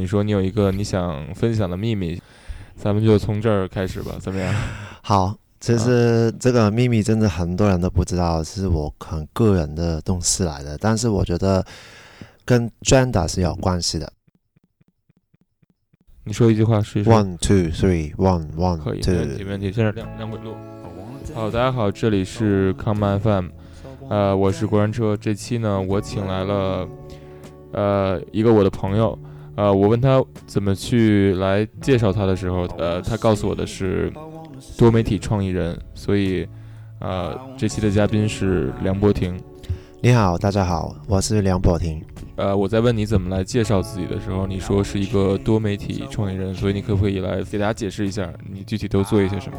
你说你有一个你想分享的秘密，咱们就从这儿开始吧，怎么样？好，其实这个秘密真的很多人都不知道，是我很个人的东西来的，但是我觉得跟 gender 是有关系的。你说一句话试一试。One two three one one 以，没问题，没问题。现在亮亮轨路。好，大家好，这里是康曼 FM，呃，我是国人车。这期呢，我请来了呃一个我的朋友，呃，我问他怎么去来介绍他的时候，呃，他告诉我的是多媒体创意人，所以呃，这期的嘉宾是梁博婷。你好，大家好，我是梁博婷。呃，我在问你怎么来介绍自己的时候，你说是一个多媒体创意人，所以你可不可以来给大家解释一下，你具体都做一些什么？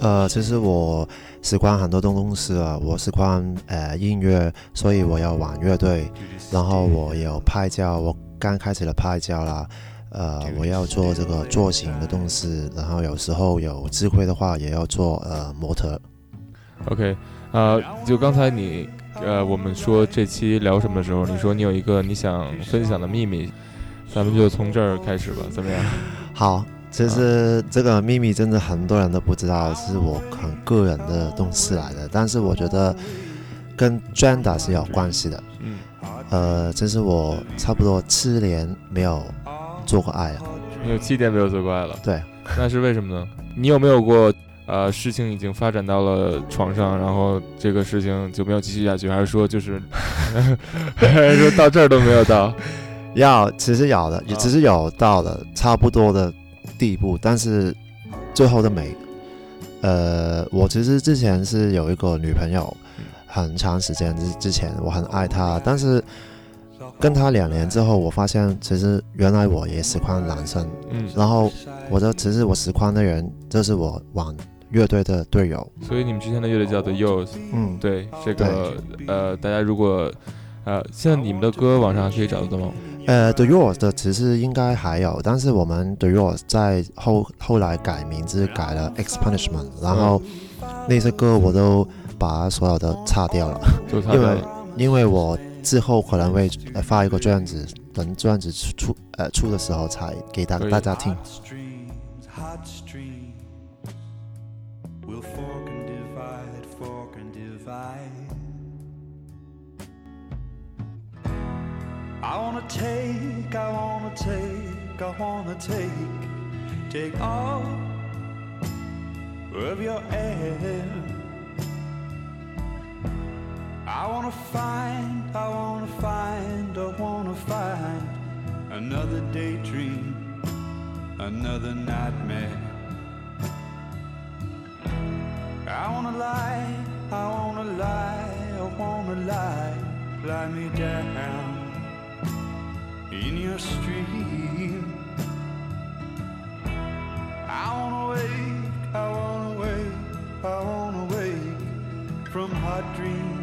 呃，其实我喜欢很多东西啊，我喜欢呃音乐，所以我要玩乐队，然后我有拍照，我刚开始的拍照啦，呃，我要做这个做型的东西，然后有时候有机会的话也要做呃模特。OK，呃，就刚才你呃，我们说这期聊什么的时候，你说你有一个你想分享的秘密，咱们就从这儿开始吧，怎么样？好，其实这个秘密真的很多人都不知道，是我很个人的东西来的，但是我觉得跟 gender 是有关系的。嗯，呃，这是我差不多七年没有做过爱了。你有七年没有做过爱了，对，那是为什么呢？你有没有过呃事情已经发展到了床上，然后这个事情就没有继续下去，还是说就是，还是说到这儿都没有到？要其实有的，也啊只是有到了差不多的地步，但是最后的没。呃，我其实之前是有一个女朋友，很长时间之之前我很爱他，但是跟他两年之后，我发现其实原来我也喜欢男生，嗯，然后我的其实我喜欢的人就是我玩乐队的队友，所以你们之前的乐队叫做 Yours，嗯，对这个呃，大家如果呃，现在你们的歌网上还可以找得到吗？呃，The Yours 的其实应该还有，但是我们 The Yours 在后后来改名字改了 X Punishment，然后那些歌我都把所有的擦掉了，因为因为我之后可能会呃发一个专辑，等专辑出出呃出的时候才给大大家听。Hot streams, hot streams will fork and divide, fork and divide. I wanna take, I wanna take, I wanna take, take all of your air. I wanna find, I wanna find, I wanna find another daydream another nightmare. I wanna lie, I wanna lie, I wanna lie, lie me down in your stream. I wanna wake, I wanna wake, I wanna wake from hot dreams.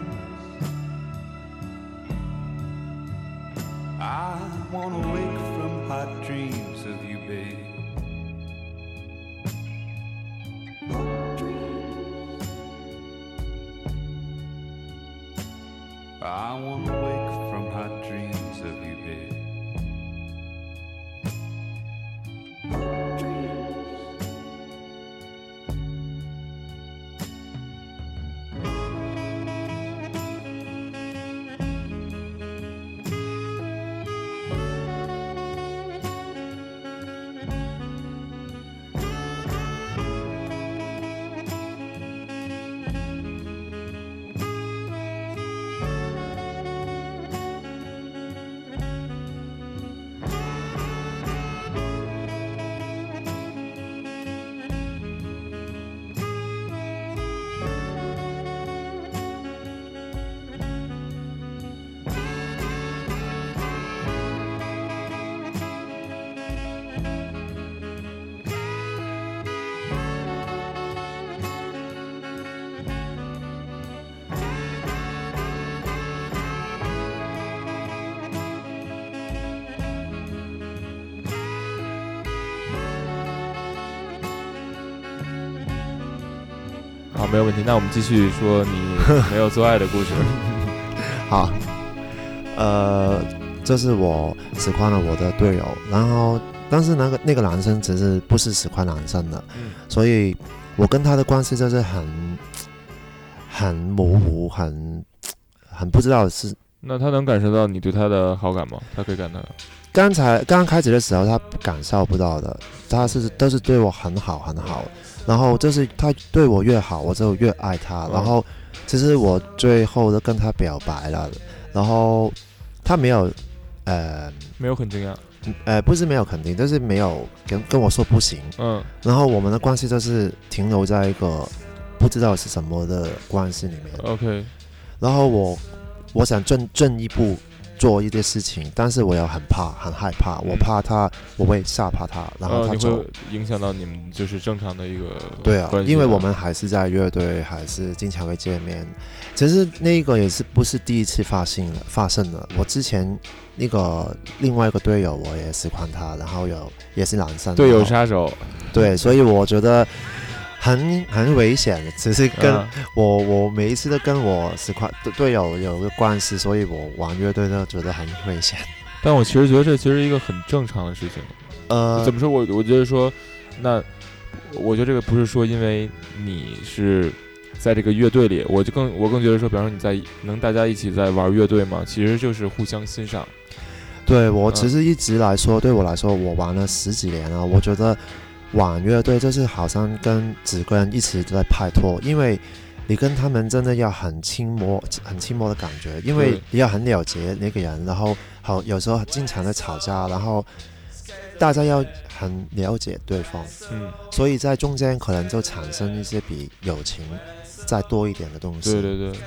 wanna wait. 没有问题。那我们继续说你没有做爱的故事。好，呃，这是我喜欢了我的队友，然后但是那个那个男生只是不是喜欢男生的，嗯所以我跟他的关系就是很很模糊，很很不知道是。那他能感受到你对他的好感吗？他可以感到。刚才刚开始的时候，他感受不到的，他是都是对我很好很好，然后就是他对我越好，我就越爱他。嗯然后其实我最后都跟他表白了，然后他没有，呃没有肯定啊。呃，不是没有肯定，就是没有跟跟我说不行。嗯然后我们的关系就是停留在一个不知道是什么的关系里面。，OK，然后我我想进进一步做一些事情，但是我又很怕，很害怕，我怕他，我会吓怕他，然后呃，他走。你会影响到你们就是正常的一个对啊因为我们还是在乐队，还是经常会见面。其实那个也是不是第一次发生了，发生了。我之前那个另外一个队友，我也喜欢他，然后有也是男生。队友杀手，对，所以我觉得很很危险的。只是跟嗯我我每一次都跟我是块队队友有个关系，所以我玩乐队都觉得很危险。但我其实觉得这其实是一个很正常的事情。呃怎，么说？我我觉得说，那我觉得这个不是说因为你是在这个乐队里，我就更我更觉得说，比方说你在能大家一起在玩乐队嘛，其实就是互相欣赏。对我嗯其实一直来说，对我来说，我玩了十几年了。我觉得玩乐队就是好像跟几个人一起在拍拖，因为你跟他们真的要很亲密、很亲密的感觉，因为你要很了解那个人，然后好有时候经常的吵架，然后大家要很了解对方，嗯，所以在中间可能就产生一些比友情再多一点的东西。对对对。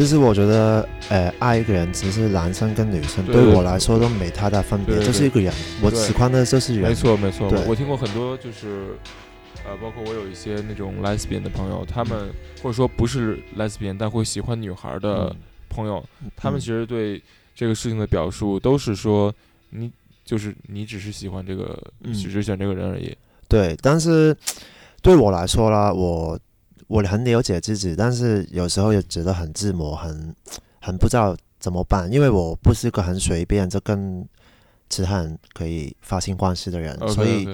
其实我觉得，呃，爱一个人，其实男生跟女生对我来说都没太大分别，就是一个人。我喜欢的就是人。没错没错，对。我我听过很多就是，呃，包括我有一些那种 lesbian 的朋友，他们或者说不是 lesbian 但会喜欢女孩的嗯。朋友，他们嗯其实对这个事情的表述都是说，你就是你只是喜欢这个，嗯。只是喜欢这个人而已。对，但是对我来说啦，我我很了解自己，但是有时候也觉得很自摸，很很不知道怎么办，因为我不是个很随便就跟其他人可以发生关系的人所以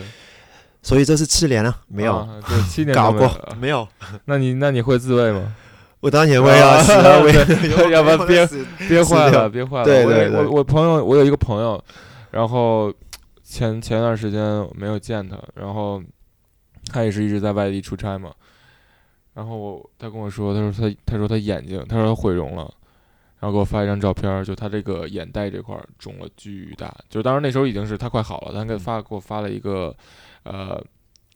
所以这是七年了，没有、啊对，七年搞过，没有。那你那你会自慰吗？我当然会啊，我也 要不然憋憋坏了，憋坏了。对对对我我我朋友，我有一个朋友，然后前前段时间没有见他，然后他也是一直在外地出差嘛。然后我他跟我说，他说他他说他眼睛，他说他毁容了，然后给我发一张照片，就他这个眼袋这块肿了巨大，就当时那时候已经是他快好了，他给发给我发了一个呃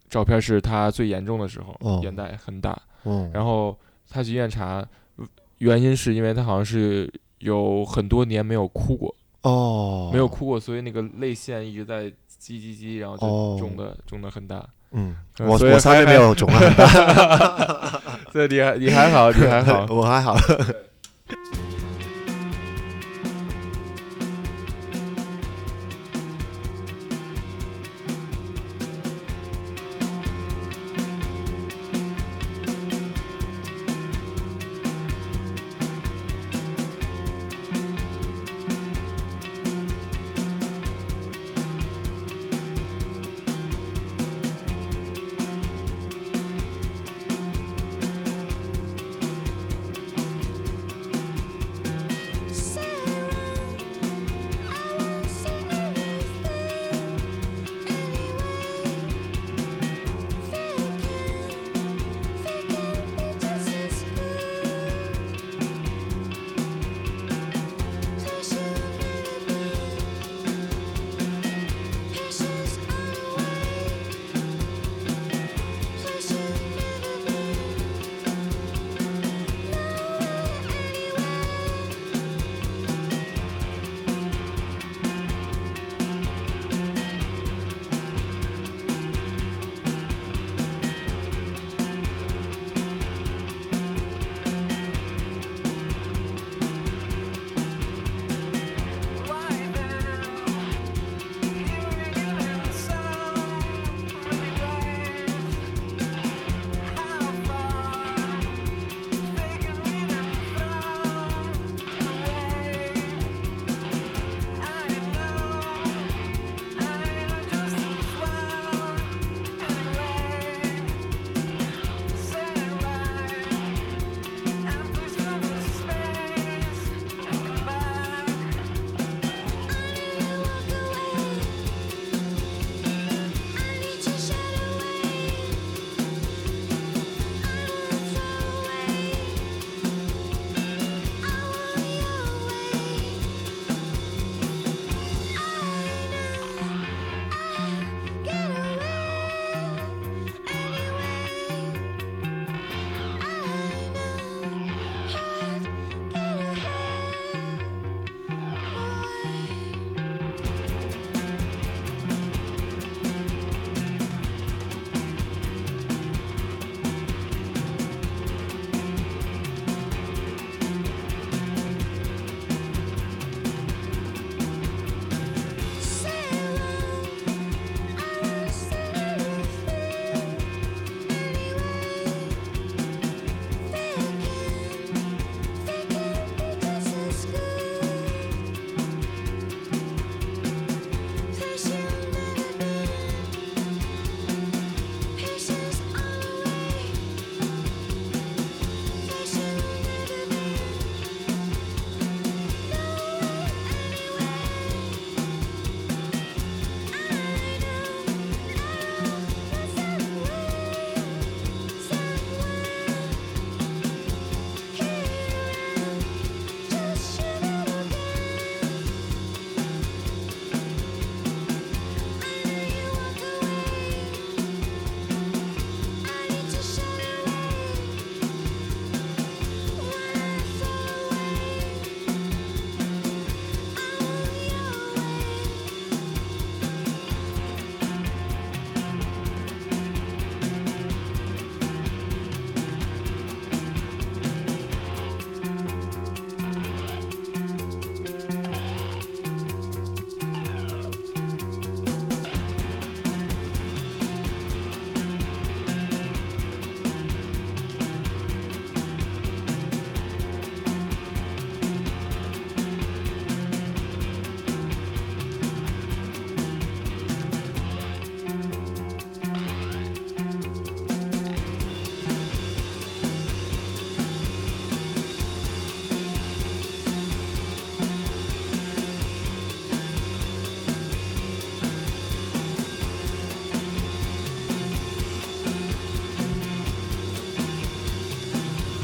照片，是他最严重的时候，哦眼袋很大，嗯，然后他去医院查，原因是因为他好像是有很多年没有哭过，哦，没有，哭过，所以那个泪腺一直在积积积，然后哦就肿的肿的很大。嗯，我我上面没有肿得很大，对，你还你还好，你还好。我还好。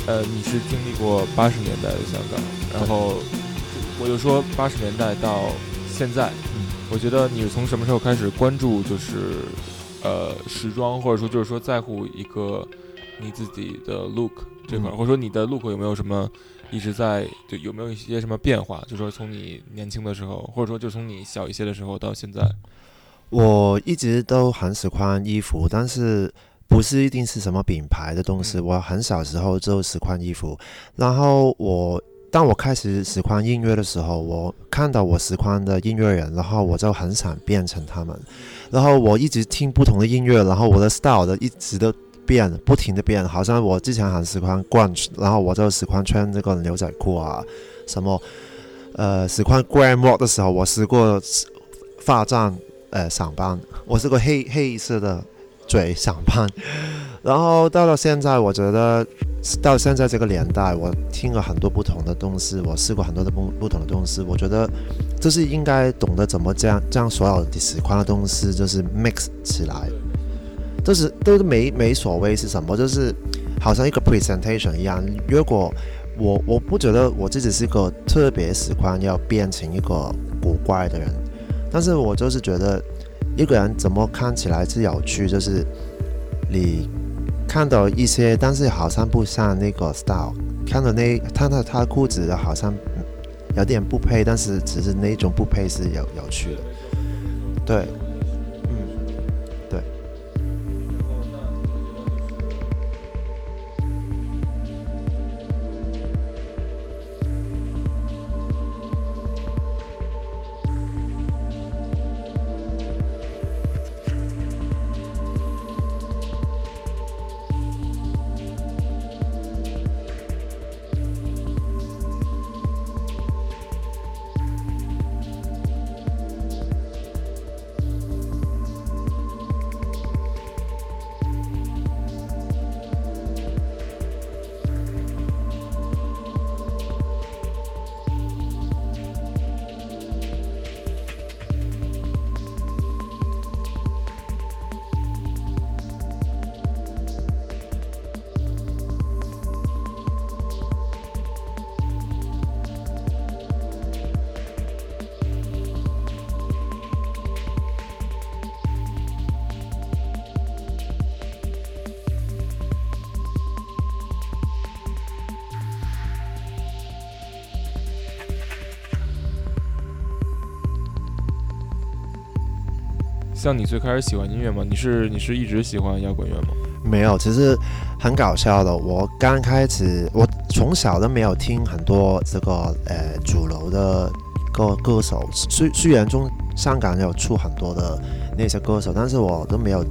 呃，你是经历过八十年代的香港，然后我就说八十年代到现在，嗯。我觉得你是从什么时候开始关注就是呃时装，或者说就是说在乎一个你自己的 look 这块儿，嗯。或者说你的 look 有没有什么一直在就有没有一些什么变化？就说从你年轻的时候，或者说就从你小一些的时候到现在，我一直都很喜欢衣服，但是不是一定是什么品牌的东西。嗯我很小时候就喜欢衣服，然后我当我开始喜欢音乐的时候，我看到我喜欢的音乐人，然后我就很想变成他们。然后我一直听不同的音乐，然后我的 style 的一直都变，不停的变。好像我之前很喜欢 grunge，然后我就喜欢穿这个牛仔裤啊，什么呃喜欢 glam rock 的时候，我试过发站呃上班，我是个黑黑色的嘴上班。然后到了现在，我觉得到现在这个年代，我听了很多不同的东西，我试过很多的不不同的东西，我觉得就是应该懂得怎么将将所有你喜欢的东西就是 mix 起来，就是都没没所谓是什么，就是好像一个 presentation 一样。如果我我不觉得我自己是一个特别喜欢要变成一个古怪的人，但是我就是觉得一个人怎么看起来是有趣，就是你看到一些，但是好像不像那个 style，看到那看到他裤子好像有点不配，但是只是那种不配是有有趣的，对，像你最开始喜欢音乐吗？你是你是一直喜欢摇滚乐吗？没有，其实很搞笑的。我刚开始，我从小都没有听很多这个呃主流的歌歌手，虽虽然中香港有出很多的那些歌手，但是我都没有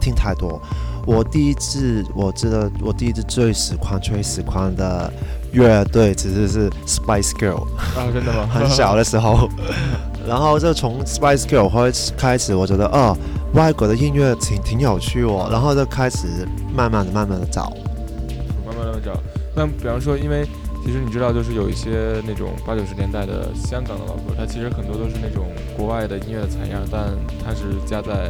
听太多。我第一次我记得，我第一次最喜欢最喜欢的乐队其实是 Spice Girl。啊，真的吗？很小的时候，然后就从 Spice Girl 开始开始，我觉得哦，外国的音乐挺挺有趣哦，然后就开始慢慢的、慢慢的找。慢慢的找。那比方说，因为其实你知道，就是有一些那种八九十年代的香港的老歌，它其实很多都是那种国外的音乐的采样，但它是加在，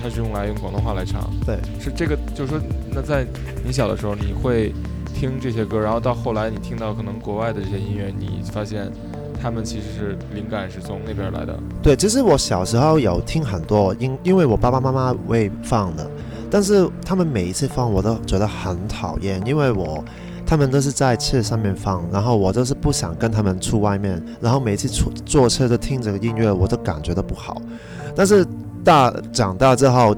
它是用来用广东话来唱。对，是这个，就是说，那在你小的时候，你会听这些歌，然后到后来你听到可能国外的这些音乐，你发现他们其实是灵感是从那边来的。对，其实我小时候有听很多，因因为我爸爸妈妈会放的，但是他们每一次放我都觉得很讨厌，因为我他们都是在车上面放，然后我就是不想跟他们出外面，然后每次出坐车都听这个音乐，我都感觉到不好。但是大长大之后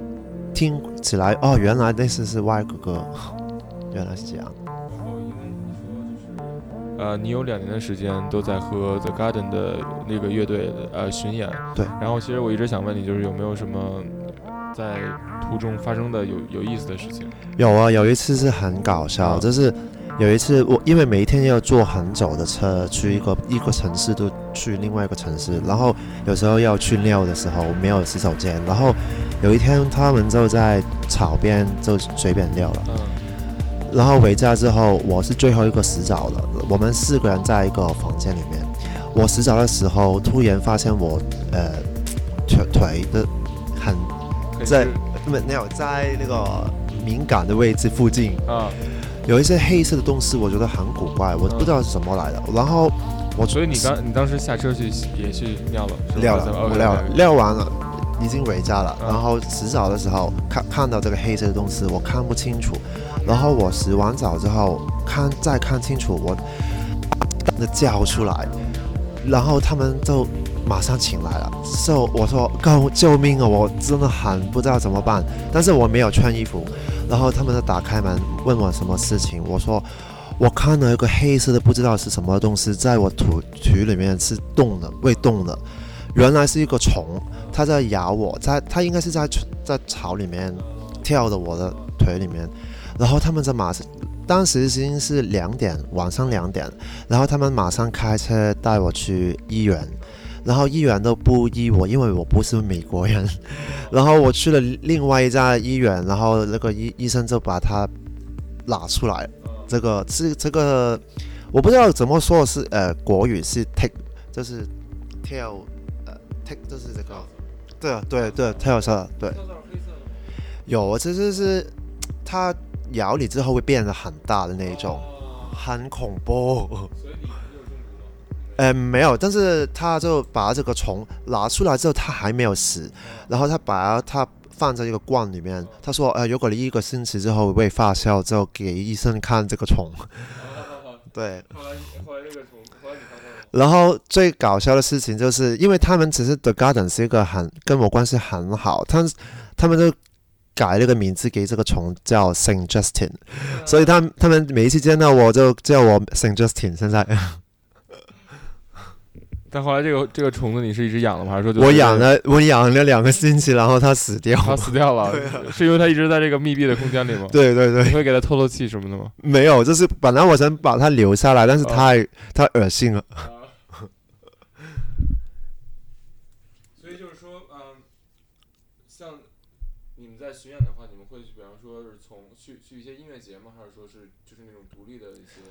听起来，哦，原来那是是外国歌，原来是这样。呃，你有两年的时间都在和 The Garden 的那个乐队呃巡演，对。然后其实我一直想问你，就是有没有什么在途中发生的有有意思的事情？有啊，有一次是很搞笑，嗯就是有一次我因为每一天要坐很久的车去一个一个城市都去另外一个城市，然后有时候要去尿的时候没有洗手间，然后有一天他们就在草边就随便尿了，嗯然后回家之后我是最后一个洗澡的，我们四个人在一个房间里面，我洗澡的时候突然发现我呃腿腿的很在没没有在那个敏感的位置附近。啊，有一些黑色的东西，我觉得很古怪，我不知道是什么来的。然后我所以你刚你当时下车去也去尿了，是吧撂了，我撂了，尿完了，已经回家了。嗯然后洗澡的时候看看到这个黑色的东西，我看不清楚。然后我洗完澡之后看再看清楚，我的叫出来，然后他们就马上请来了。so 我说救救命啊！我真的很不知道怎么办，但是我没有穿衣服。然后他们就打开门问我什么事情，我说我看到一个黑色的不知道是什么东西在我肚腿里面是动的，会动的。原来是一个虫，它在咬我，在它应该是在在草里面跳到我的腿里面，然后他们在马上，当时已经是两点，晚上两点，然后他们马上开车带我去医院，然后医院都不医我，因为我不是美国人，然后我去了另外一家医院，然后那个医医生就把它拿出来，这个是这个我不知道怎么说是呃国语是 take 就是跳呃 take 就是这个对啊对对跳色对有其实是他咬你之后会变得很大的那一种，很恐怖。呃，没有，但是他就把这个虫拿出来之后，他还没有死，然后他把它放在一个罐里面。他说，呃，如果你一个星期之后会发酵，就给医生看这个虫。对，然后最搞笑的事情就是，因为他们只是 The Garden 是一个很跟我关系很好，他们他们就改了个名字给这个虫叫 Saint Justin，所以他他们每一次见到我就叫我 Saint Justin。现在 但后来这个这个虫子你是一直养了吗？还是说就我养了我养了两个星期，然后它死掉它。死掉了？是因为它一直在这个密闭的空间里吗？对对对你，会给它透透气什么的吗？没有，就是本来我想把它留下来，但是太、太恶心了。所以就是说，嗯，像你们在巡演的话，你们会去，比方说是从去去一些音乐节吗？还是说是就是那种独立的一些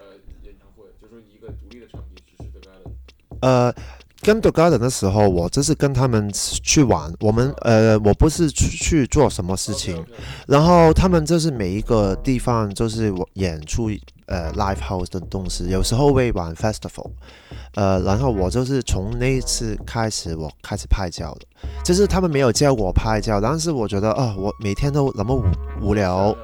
呃演唱会，就是说一个独立的场地，只是 The Garden。呃，跟 The Garden 的时候，我就是跟他们去玩。我们呃，我不是去去做什么事情然后他们就是每一个地方就是我演出呃 live house 的东西，有时候会玩 festival，呃，然后我就是从那一次开始，我开始拍照的。就是他们没有教我拍照，但是我觉得啊、我每天都那么无无聊，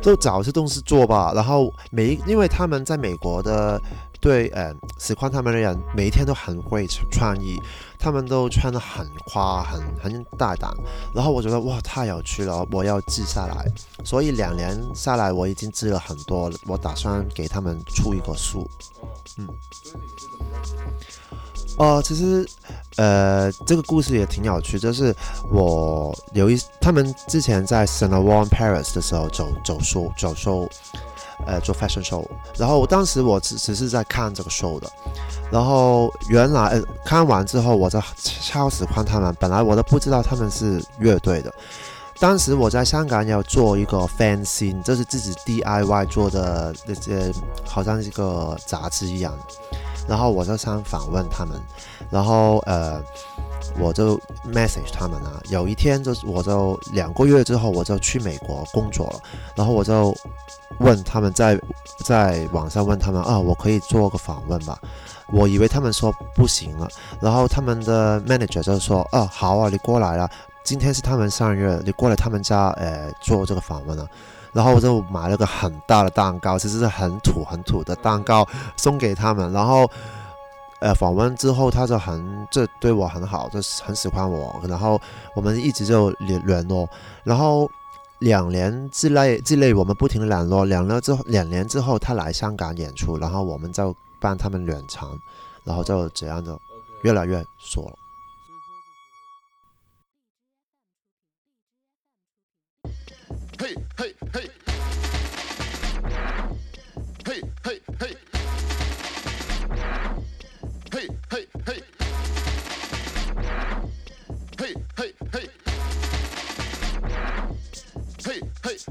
就找些东西做吧。然后每，因为他们在美国的对，嗯，喜欢他们的人每一天都很会创意，他们都穿得很夸，很很大胆。然后我觉得哇，太有趣了，我要记下来。所以两年下来，我已经记了很多。我打算给他们出一个书。嗯。哦，其实，呃，这个故事也挺有趣，就是我有一他们之前在 s a n a w a n Paris 的时候走走 show 走 show，呃，做 fashion show，然后当时我只只是在看这个 show 的，然后原来、看完之后，我就超喜欢他们，本来我都不知道他们是乐队的。当时我在香港要做一个 fan scene，就是自己 DIY 做的那些，好像一个杂志一样。然后我就想访问他们，然后呃，我就 message 他们啊。有一天就是我就两个月之后我就去美国工作了，然后我就问他们在在网上问他们啊，我可以做个访问吧？我以为他们说不行了，然后他们的 manager 就说啊，好啊，你过来了，今天是他们生日，你过来他们家呃做这个访问啊。然后我就买了个很大的蛋糕，其实是很土很土的蛋糕送给他们。然后，呃，访问之后他就很这对我很好，就很喜欢我。然后我们一直就联联络。然后两年之内之内我们不停的联络。两年之后，两年之后他来香港演出，然后我们就帮他们远场，然后就这样就越来越熟了。嘿嘿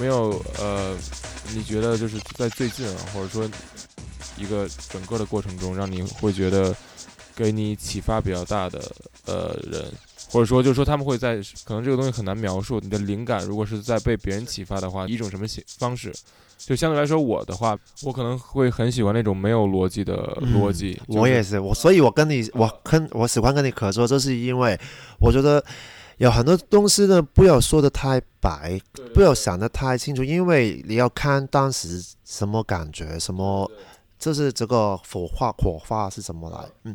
没有呃，你觉得就是在最近啊，或者说一个整个的过程中，让你会觉得给你启发比较大的呃人，或者说就是说他们会在可能这个东西很难描述，你的灵感如果是在被别人启发的话，一种什么形方式？就相对来说，我的话，我可能会很喜欢那种没有逻辑的逻辑。就是我也是，我所以，我跟你，我跟我喜欢跟你合作，这是因为我觉得有很多东西呢，不要说的太白，不要想的太清楚，因为你要看当时什么感觉，什么，就是这个火化火化是怎么来，嗯，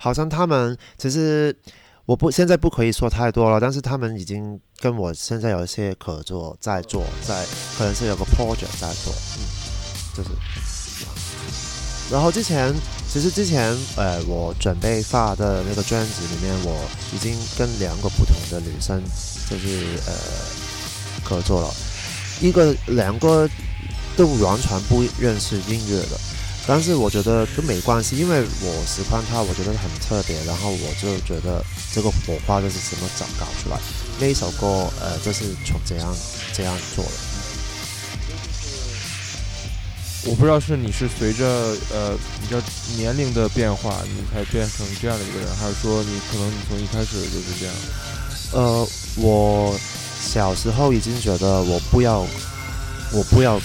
好像他们其实我不现在不可以说太多了，但是他们已经跟我现在有一些合作在做，在可能是有个 project 在做，嗯，就是。然后之前，其实之前，呃，我准备发的那个专辑里面，我已经跟两个不同的女生，就是呃合作了，一个两个都完全不认识音乐的，但是我觉得都没关系，因为我喜欢她，我觉得很特别，然后我就觉得这个火花就是怎么找搞出来，那一首歌，呃，就是从这样这样做的。我不知道是你是随着呃你的年龄的变化，你才变成这样的一个人，还是说你可能你从一开始就是这样？呃，我小时候已经觉得我不要，我不要给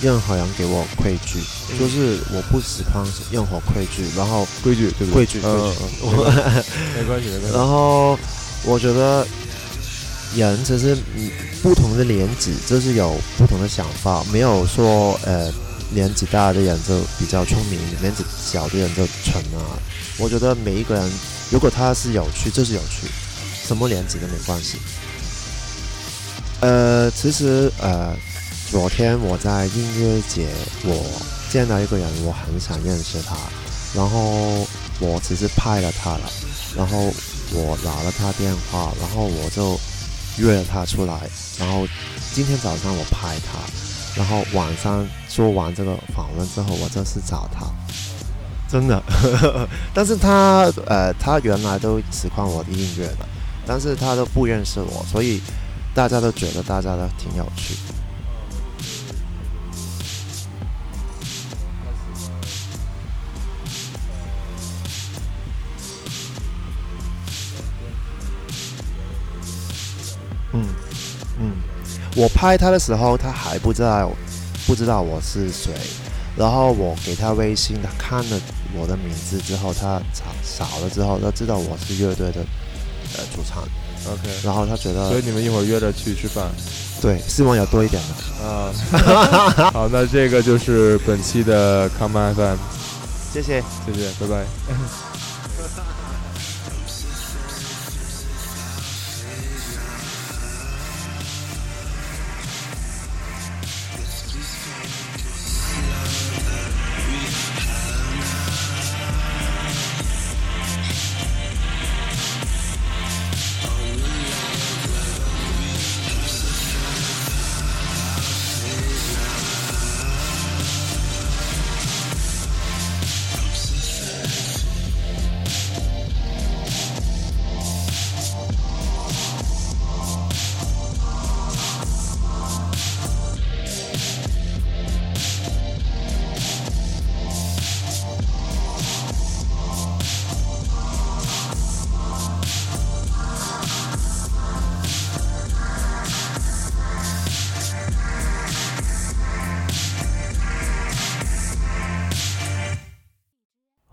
任何人给我规矩，就是我不喜欢任何规矩，然后规矩对不对？规矩嗯规矩 没关系没关系。然后我觉得人其实嗯不同的年纪就是有不同的想法，没有说呃年纪大的人就比较聪明，年纪小的人就蠢啊。我觉得每一个人如果他是有趣就是有趣，什么年纪都没关系。呃，其实呃，昨天我在音乐节，我见到一个人，我很想认识他，然后我其实拍了他了，然后我拿了他电话，然后我就约了他出来，然后今天早上我拍他，然后晚上做完这个访问之后，我就去找他，真的，但是他呃，他原来都喜欢我的音乐的，但是他都不认识我，所以大家都觉得大家都挺有趣。嗯我拍他的时候，他还不知道不知道我是谁，然后我给他微信，他看了我的名字之后，他扫扫了之后，他知道我是乐队的呃主唱，OK，然后他觉得所以你们一会儿约着去吃饭对，希望要多一点的。啊。好，那这个就是本期的 Come FM，谢谢。谢谢，拜拜。